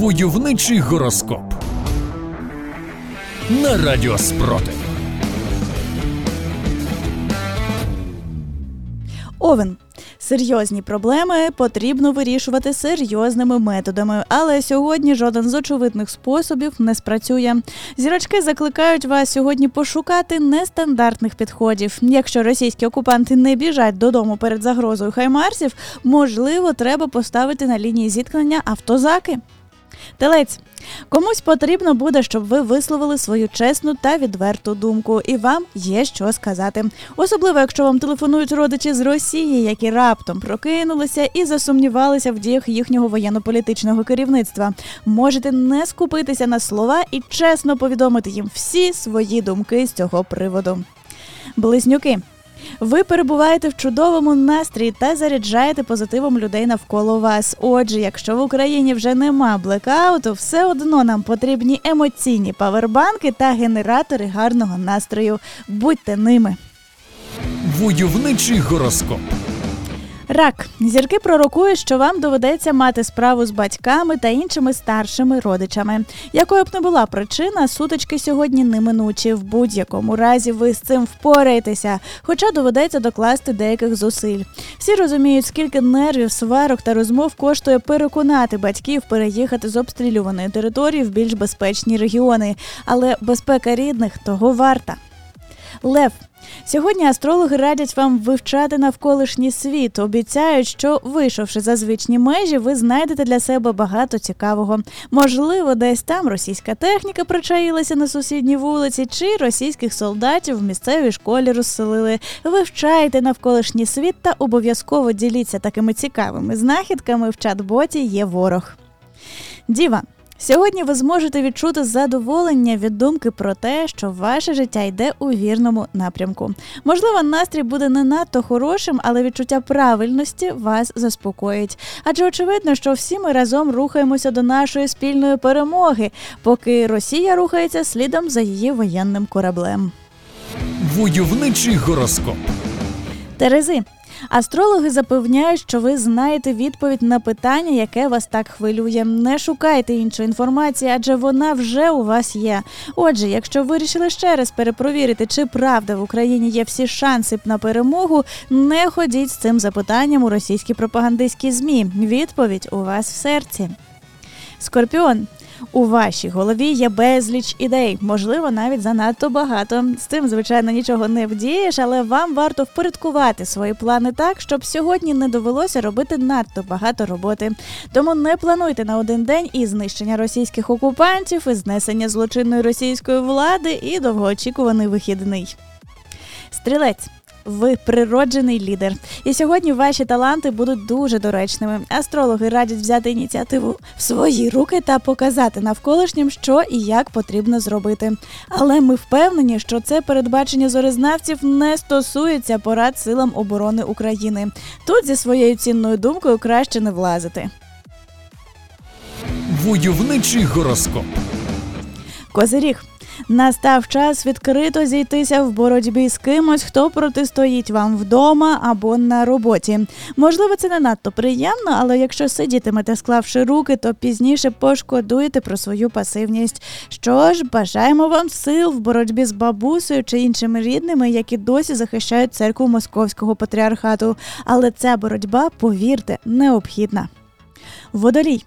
Войовничий гороскоп на Радіо Спротив. Овен. Серйозні проблеми потрібно вирішувати серйозними методами, але сьогодні жоден з очевидних способів не спрацює. Зірочки закликають вас сьогодні пошукати нестандартних підходів. Якщо російські окупанти не біжать додому перед загрозою хаймарсів, можливо, треба поставити на лінії зіткнення автозаки. Телець. Комусь потрібно буде, щоб ви висловили свою чесну та відверту думку, і вам є що сказати. Особливо, якщо вам телефонують родичі з Росії, які раптом прокинулися і засумнівалися в діях їхнього воєнно-політичного керівництва. Можете не скупитися на слова і чесно повідомити їм всі свої думки з цього приводу. Близнюки. Ви перебуваєте в чудовому настрої та заряджаєте позитивом людей навколо вас. Отже, якщо в Україні вже нема блекауту, все одно нам потрібні емоційні павербанки та генератори гарного настрою. Будьте ними. Войовничий гороскоп. Рак зірки пророкують, що вам доведеться мати справу з батьками та іншими старшими родичами. Якою б не була причина, сутички сьогодні неминучі. В будь-якому разі ви з цим впораєтеся, хоча доведеться докласти деяких зусиль. Всі розуміють, скільки нервів, сварок та розмов коштує переконати батьків переїхати з обстрілюваної території в більш безпечні регіони, але безпека рідних того варта. Лев Сьогодні астрологи радять вам вивчати навколишній світ. Обіцяють, що вийшовши за звичні межі, ви знайдете для себе багато цікавого. Можливо, десь там російська техніка причаїлася на сусідній вулиці, чи російських солдатів в місцевій школі розселили. Вивчайте навколишній світ та обов'язково діліться такими цікавими знахідками. В чат-боті є ворог. Діва. Сьогодні ви зможете відчути задоволення від думки про те, що ваше життя йде у вірному напрямку. Можливо, настрій буде не надто хорошим, але відчуття правильності вас заспокоїть. Адже очевидно, що всі ми разом рухаємося до нашої спільної перемоги, поки Росія рухається слідом за її воєнним кораблем. Войовничий гороскоп. Терези. Астрологи запевняють, що ви знаєте відповідь на питання, яке вас так хвилює. Не шукайте іншої інформації, адже вона вже у вас є. Отже, якщо вирішили ще раз перепровірити, чи правда в Україні є всі шанси на перемогу, не ходіть з цим запитанням у російські пропагандистські змі. Відповідь у вас в серці. Скорпіон. У вашій голові є безліч ідей, можливо, навіть занадто багато. З цим, звичайно, нічого не вдієш, але вам варто впорядкувати свої плани так, щоб сьогодні не довелося робити надто багато роботи. Тому не плануйте на один день і знищення російських окупантів, і знесення злочинної російської влади, і довгоочікуваний вихідний. Стрілець. Ви природжений лідер, і сьогодні ваші таланти будуть дуже доречними. Астрологи радять взяти ініціативу в свої руки та показати навколишнім, що і як потрібно зробити. Але ми впевнені, що це передбачення зорезнавців не стосується порад силам оборони України. Тут зі своєю цінною думкою краще не влазити. Войовничий гороскоп. Козиріг. Настав час відкрито зійтися в боротьбі з кимось, хто протистоїть вам вдома або на роботі. Можливо, це не надто приємно, але якщо сидітимете, склавши руки, то пізніше пошкодуєте про свою пасивність. Що ж, бажаємо вам сил в боротьбі з бабусею чи іншими рідними, які досі захищають церкву московського патріархату. Але ця боротьба, повірте, необхідна. Водолій.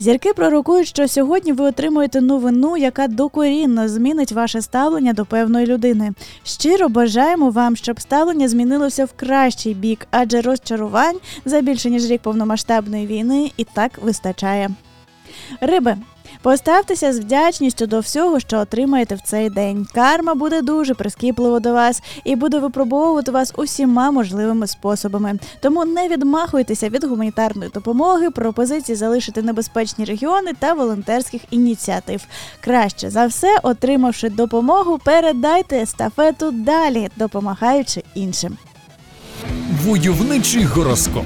Зірки пророкують, що сьогодні ви отримуєте новину, яка докорінно змінить ваше ставлення до певної людини. Щиро бажаємо вам, щоб ставлення змінилося в кращий бік, адже розчарувань за більше ніж рік повномасштабної війни і так вистачає. Риби. Поставтеся з вдячністю до всього, що отримаєте в цей день. Карма буде дуже прискіпливо до вас і буде випробовувати вас усіма можливими способами. Тому не відмахуйтеся від гуманітарної допомоги, пропозиції залишити небезпечні регіони та волонтерських ініціатив. Краще за все, отримавши допомогу, передайте естафету далі, допомагаючи іншим. Войовничий гороскоп.